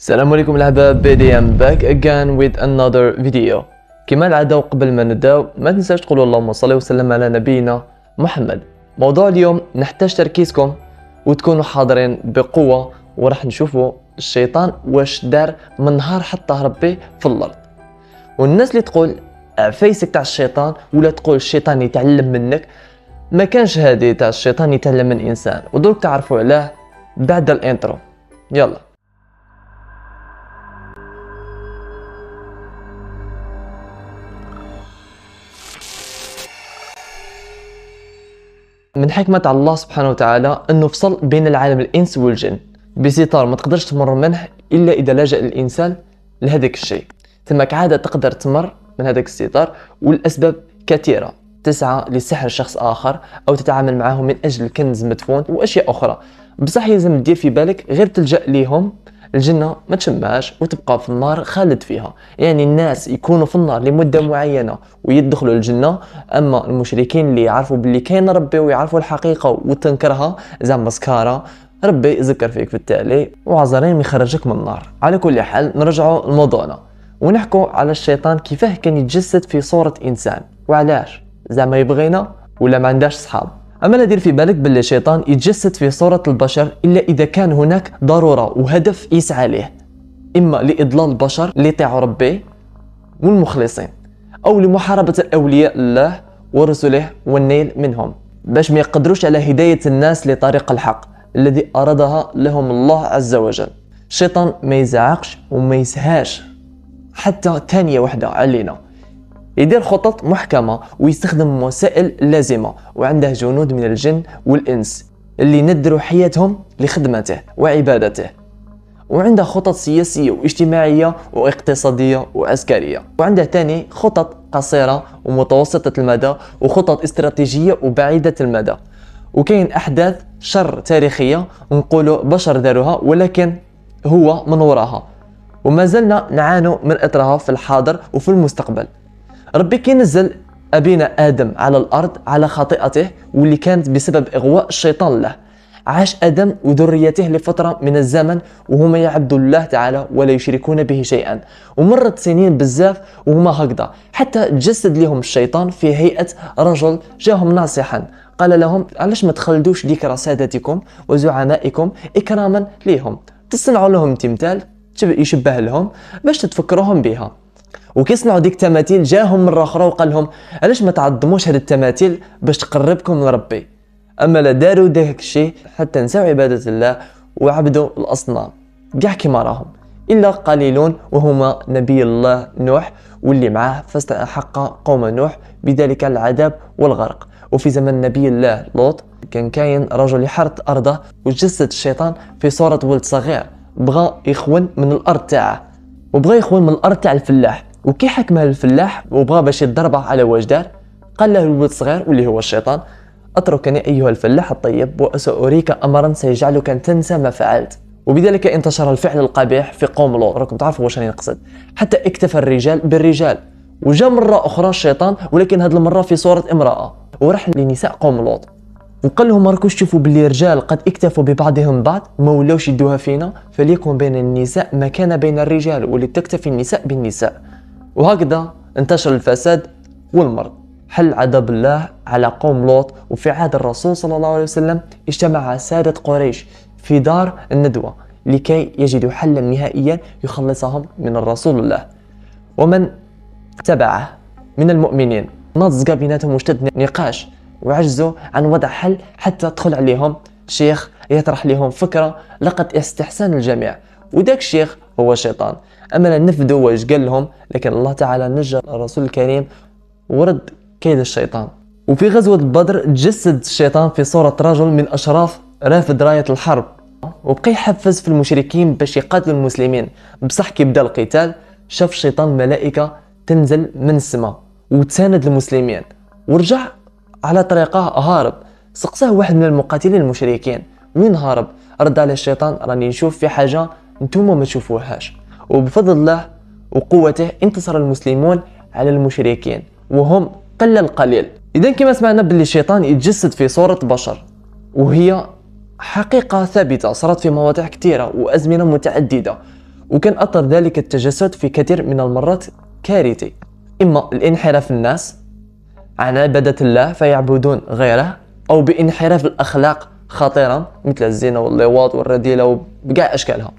السلام عليكم الأحباب بي أم باك again with another video. كما العادة وقبل ما نبداو ما تنساش تقولوا اللهم صل وسلم على نبينا محمد. موضوع اليوم نحتاج تركيزكم وتكونوا حاضرين بقوة وراح نشوفوا الشيطان واش دار من نهار حطه ربي في الأرض. والناس اللي تقول عفيسك تاع الشيطان ولا تقول الشيطان يتعلم منك ما كانش هادي تاع الشيطان يتعلم من إنسان. ودروك تعرفوا علاه بعد ال intro. يلا. من حكمة الله سبحانه وتعالى أنه فصل بين العالم الإنس والجن. بستار ما تقدرش تمر منه إلا إذا لجأ الإنسان لهذاك الشيء. ثم كعادة تقدر تمر من هذاك الستار والأسباب كثيرة. تسعى لسحر شخص آخر أو تتعامل معه من أجل كنز مدفون وأشياء أخرى. بصح يلزم دير في بالك غير تلجأ ليهم الجنة ما تشماش وتبقى في النار خالد فيها. يعني الناس يكونوا في النار لمدة معينة ويدخلوا الجنة أما المشركين اللي يعرفوا باللي كاين ربي ويعرفوا الحقيقة وتنكرها زعما سكاره ربي يذكر فيك في التالي وعذرين يخرجك من النار. على كل حال نرجعوا لموضوعنا. ونحكوا على الشيطان كيفاه كان يتجسد في صورة إنسان. وعلاش؟ زعما يبغينا ولا ما عندهاش صحاب أما لا دير في بالك باللي الشيطان يتجسد في صورة البشر إلا إذا كان هناك ضرورة وهدف يسعى له إما لإضلال البشر اللي يطيعوا ربي والمخلصين أو لمحاربة الأولياء الله ورسله والنيل منهم. باش ما يقدروش على هداية الناس لطريق الحق الذي أرادها لهم الله عز وجل. الشيطان ما يزعقش وما يسهاش حتى ثانية واحدة علينا. يدير خطط محكمة ويستخدم وسائل لازمة وعنده جنود من الجن والإنس اللي ندروا حياتهم لخدمته وعبادته. وعنده خطط سياسية واجتماعية واقتصادية وعسكرية. وعنده تاني خطط قصيرة ومتوسطة المدى وخطط استراتيجية وبعيدة المدى. وكاين أحداث شر تاريخية نقولوا بشر داروها ولكن هو من وراها. وما زلنا نعانوا من اثرها في الحاضر وفي المستقبل. ربي كي نزل أبينا آدم على الأرض على خطيئته واللي كانت بسبب إغواء الشيطان له. عاش آدم وذريته لفترة من الزمن وهما يعبدوا الله تعالى ولا يشركون به شيئا. ومرت سنين بزاف وهما هكذا. حتى تجسد لهم الشيطان في هيئة رجل جاهم ناصحا. قال لهم علاش ما تخلدوش ذكرى سادتكم وزعمائكم إكراما ليهم؟ تصنعوا لهم تمثال يشبه لهم باش تتفكروهم بها. وكيصنعوا ديك التماثيل جاهم مره أخرى وقال لهم علاش ما تعظموش هاد التماثيل باش تقربكم لربي؟ أما لا داروا داك الشيء حتى نساو عبادة الله وعبدوا الأصنام. كاع كيما راهم. إلا قليلون وهما نبي الله نوح واللي معاه فاستحق قوم نوح بذلك العذاب والغرق. وفي زمن نبي الله لوط كان كاين رجل يحرث أرضه وجسد الشيطان في صورة ولد صغير. بغى يخون من الأرض تاعه وبغى يخون من الأرض تاع الفلاح. وكي حكمه الفلاح وبغى باش يضربه على واش دار؟ قال له الولد الصغير واللي هو الشيطان أتركني أيها الفلاح الطيب وساريك امرا سيجعلك تنسى ما فعلت. وبذلك انتشر الفعل القبيح في قوم لوط. راكم تعرفوا واش راني نقصد. حتى اكتفى الرجال بالرجال. وجاء مرة أخرى الشيطان ولكن هذه المرة في صورة امرأة. وراح لنساء قوم لوط. وقال لهم راكوش تشوفوا باللي الرجال قد اكتفوا ببعضهم بعض ما ولاوش يدوها فينا فليكن بين النساء ما كان بين الرجال ولتكتفي النساء بالنساء. وهكذا انتشر الفساد والمرض. حل عذاب الله على قوم لوط؟ وفي عهد الرسول صلى الله عليه وسلم اجتمع سادة قريش في دار الندوة لكي يجدوا حلا نهائيا يخلصهم من الرسول الله. ومن تبعه من المؤمنين. نضج بيناتهم واشتد نقاش وعجزوا عن وضع حل حتى دخل عليهم. شيخ يطرح لهم فكرة لقد استحسان الجميع. وذاك الشيخ هو الشيطان أما نفذوا واش قال لهم لكن الله تعالى نجى الرسول الكريم ورد كيد الشيطان. وفي غزوة بدر تجسد الشيطان في صورة رجل من أشراف رافد راية الحرب. وبقى يحفز في المشركين باش يقاتلوا المسلمين. بصح كي بدا القتال. شاف الشيطان ملائكة تنزل من السماء وتساند المسلمين. ورجع على طريقه هارب. سقساه واحد من المقاتلين المشركين. وين هارب؟ رد على الشيطان راني نشوف في حاجة نتوما ما تشوفوهاش. وبفضل الله وقوته انتصر المسلمون على المشركين وهم قل القليل. إذا كما سمعنا باللي الشيطان يتجسد في صورة بشر وهي حقيقة ثابتة صارت في مواضيع كثيرة وأزمنة متعددة وكان أثر ذلك التجسد في كثير من المرات كارثي. إما الانحراف الناس عن عبادة الله فيعبدون غيره أو بانحراف الأخلاق خطيرة مثل الزنا واللواط والرذيلة وبقاع أشكالها.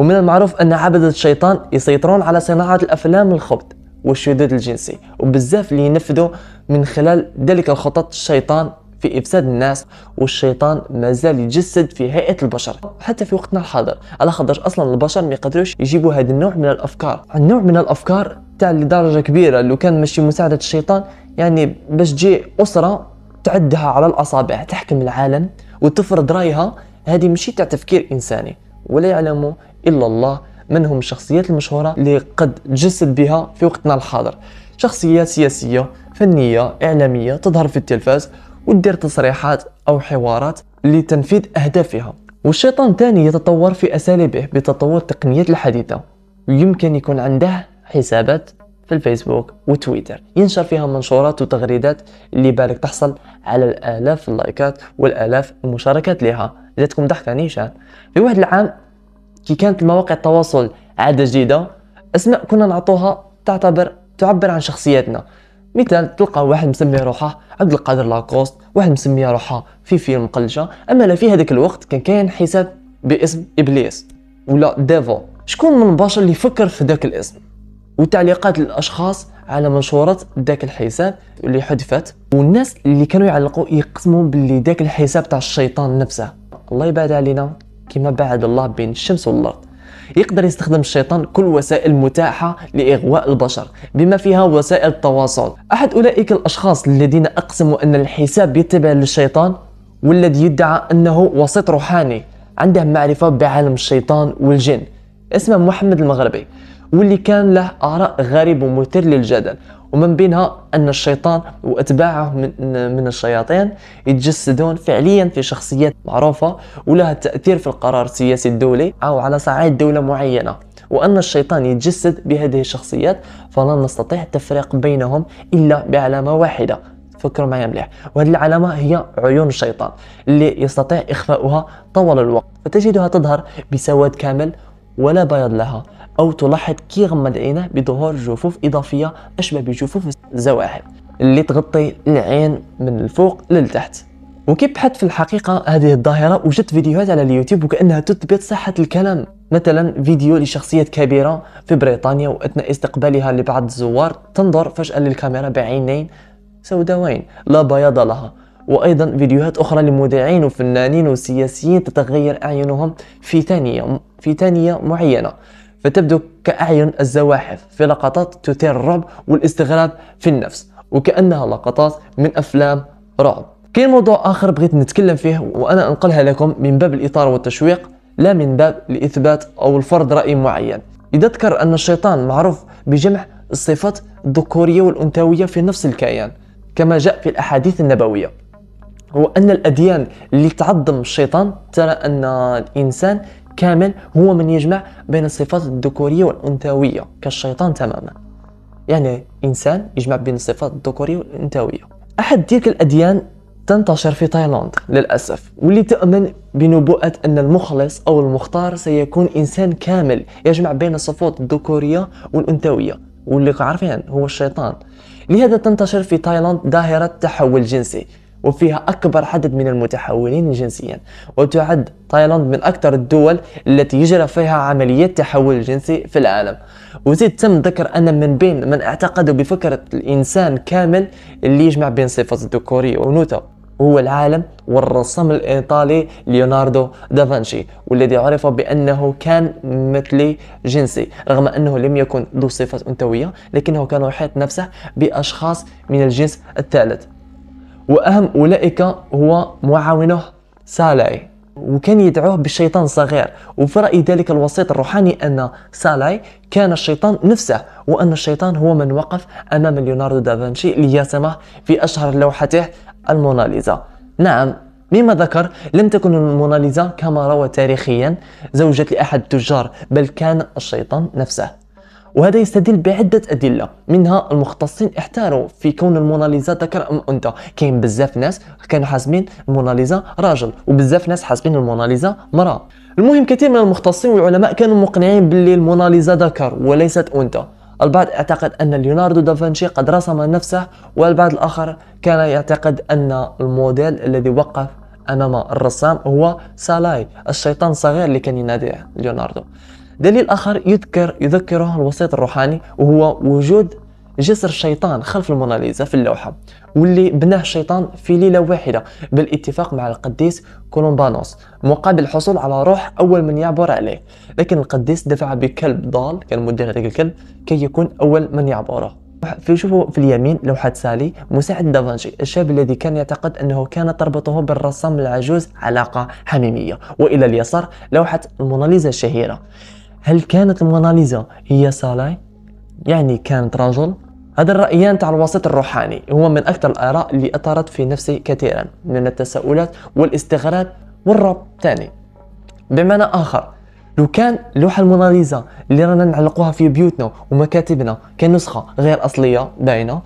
ومن المعروف أن عبدة الشيطان يسيطرون على صناعة الأفلام الخبث والشذوذ الجنسي وبزاف اللي ينفذوا من خلال ذلك الخطط الشيطان في إفساد الناس والشيطان مازال يتجسد في هيئة البشر. حتى في وقتنا الحاضر على خاطر أصلا البشر ما يقدروش يجيبوا هذا النوع من الأفكار. النوع من الأفكار تاع لدرجة كبيرة لو كان ماشي مساعدة الشيطان يعني باش تجي أسرة تعدها على الأصابع تحكم العالم وتفرض رأيها هذه ماشي تاع تفكير إنساني ولا يعلم إلا الله من هم الشخصيات المشهورة اللي قد تجسد بها في وقتنا الحاضر؟ شخصيات سياسية فنية إعلامية تظهر في التلفاز وتدير تصريحات أو حوارات لتنفيذ أهدافها. والشيطان تاني يتطور في أساليبه بتطور التقنيات الحديثة. ويمكن يكون عنده حسابات في الفيسبوك وتويتر. ينشر فيها منشورات وتغريدات اللي بالك تحصل على الآلاف اللايكات والآلاف المشاركات لها. جاتكم ضحكة نيشان. في واحد العام كي كانت مواقع التواصل عادة جديدة أسماء كنا نعطوها تعتبر تعبر عن شخصياتنا. مثال تلقى واحد مسمي روحه عبد القادر لاكوست واحد مسمي روحه في فيلم قلجة أما لا في هذاك الوقت كان كاين حساب باسم إبليس ولا ديفو. شكون من البشر اللي فكر في ذاك الاسم؟ وتعليقات الأشخاص على منشورات ذاك الحساب اللي حذفت والناس اللي كانوا يعلقوا يقسموا باللي ذاك الحساب تاع الشيطان نفسه. الله يبعد علينا. كما بعد الله بين الشمس والأرض. يقدر يستخدم الشيطان كل وسائل متاحة لإغواء البشر بما فيها وسائل التواصل. أحد أولئك الأشخاص الذين أقسموا أن الحساب يتبع للشيطان والذي يدعى أنه وسيط روحاني عنده معرفة بعالم الشيطان والجن. اسمه محمد المغربي. واللي كان له آراء غريبة ومثير للجدل. ومن بينها أن الشيطان وأتباعه من, من الشياطين يتجسدون فعليا في شخصيات معروفة ولها تأثير في القرار السياسي الدولي أو على صعيد دولة معينة. وأن الشيطان يتجسد بهذه الشخصيات فلا نستطيع التفريق بينهم إلا بعلامة واحدة. فكروا معي مليح. وهذه العلامة هي عيون الشيطان اللي يستطيع إخفاؤها طوال الوقت. فتجدها تظهر بسواد كامل ولا بياض لها. أو تلاحظ كي غمض عينه بظهور جفوف إضافية أشبه بجفوف الزواحف اللي تغطي العين من الفوق للتحت. وكيف بحثت في الحقيقة هذه الظاهرة؟ وجدت فيديوهات على اليوتيوب وكأنها تثبت صحة الكلام. مثلا فيديو لشخصية كبيرة في بريطانيا وأثناء استقبالها لبعض الزوار تنظر فجأة للكاميرا بعينين سوداوين لا بياض لها. وأيضا فيديوهات أخرى لمذيعين وفنانين وسياسيين تتغير أعينهم في ثانية في ثانية معينة. فتبدو كأعين الزواحف في لقطات تثير الرعب والاستغراب في النفس وكأنها لقطات من أفلام رعب. كاين موضوع آخر بغيت نتكلم فيه وأنا أنقلها لكم من باب الإطار والتشويق لا من باب الإثبات أو الفرض رأي معين. إذا ذكر أن الشيطان معروف بجمع الصفات الذكورية والأنثوية في نفس الكيان كما جاء في الأحاديث النبوية هو أن الأديان اللي تعظم الشيطان ترى أن الإنسان كامل هو من يجمع بين الصفات الذكورية والأنثوية كالشيطان تماما. يعني إنسان يجمع بين الصفات الذكورية والأنثوية. أحد تلك الأديان تنتشر في تايلاند للأسف واللي تؤمن بنبوءة أن المخلص أو المختار سيكون إنسان كامل يجمع بين الصفات الذكورية والأنثوية. واللي عارفين هو الشيطان. لهذا تنتشر في تايلاند ظاهرة تحول جنسي وفيها أكبر عدد من المتحولين جنسيا وتعد تايلاند من أكثر الدول التي يجرى فيها عمليات تحول جنسي في العالم. وزيد تم ذكر أن من بين من اعتقدوا بفكرة الإنسان كامل اللي يجمع بين صفة الذكورية والأنوثة هو العالم والرسام الإيطالي ليوناردو دافنشي والذي عرف بأنه كان مثلي جنسي رغم أنه لم يكن ذو صفة أنثوية لكنه كان يحيط نفسه بأشخاص من الجنس الثالث. وأهم أولئك هو معاونه سالاي. وكان يدعوه بالشيطان الصغير. وفي رأي ذلك الوسيط الروحاني أن سالاي كان الشيطان نفسه وأن الشيطان هو من وقف أمام ليوناردو دافنشي ليرسمه في أشهر لوحته الموناليزا. نعم مما ذكر لم تكن الموناليزا كما روى تاريخيا زوجة لأحد التجار بل كان الشيطان نفسه. وهذا يستدل بعدة أدلة منها المختصين احتاروا في كون الموناليزا ذكر أم أنثى. كاين بزاف ناس كانوا حاسبين الموناليزا راجل وبزاف ناس حاسبين الموناليزا مرأة. المهم كثير من المختصين والعلماء كانوا مقنعين باللي الموناليزا ذكر وليست أنثى. البعض اعتقد أن ليوناردو دافنشي قد رسم نفسه والبعض الآخر كان يعتقد أن الموديل الذي وقف أمام الرسام هو سالاي الشيطان الصغير اللي كان يناديه ليوناردو. دليل آخر يذكر يذكره الوسيط الروحاني وهو وجود جسر الشيطان خلف الموناليزا في اللوحة واللي بناه الشيطان في ليلة واحدة بالاتفاق مع القديس كولومبانوس مقابل الحصول على روح أول من يعبر عليه. لكن القديس دفع بكلب ضال كان مدير هذاك الكلب كي يكون أول من يعبره. في شوفوا في اليمين لوحة سالي مساعد دافنشي الشاب الذي كان يعتقد أنه كانت تربطه بالرسام العجوز علاقة حميمية. وإلى اليسار لوحة الموناليزا الشهيرة. هل كانت الموناليزا هي سالاي؟ يعني كانت رجل؟ هذا الرأيان تاع الوسيط الروحاني. هو من أكثر الآراء اللي أثرت في نفسي كثيرا من التساؤلات والاستغراب والرعب ثاني بمعنى آخر لو كان لوحة الموناليزا اللي رانا نعلقوها في بيوتنا ومكاتبنا كنسخة غير أصلية باينة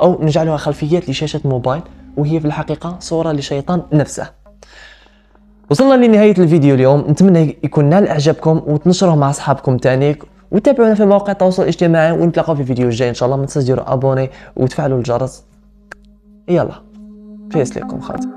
أو نجعلها خلفيات لشاشة موبايل وهي في الحقيقة صورة لشيطان نفسه. وصلنا لنهاية الفيديو اليوم. نتمنى يكون نال إعجابكم وتنشروه مع أصحابكم تاني. وتابعونا في مواقع التواصل الاجتماعي ونتلاقاو في الفيديو الجاي إن شاء الله. ما تنساوش ديروا أبوني وتفعلوا الجرس. يلا. في لكم خالتي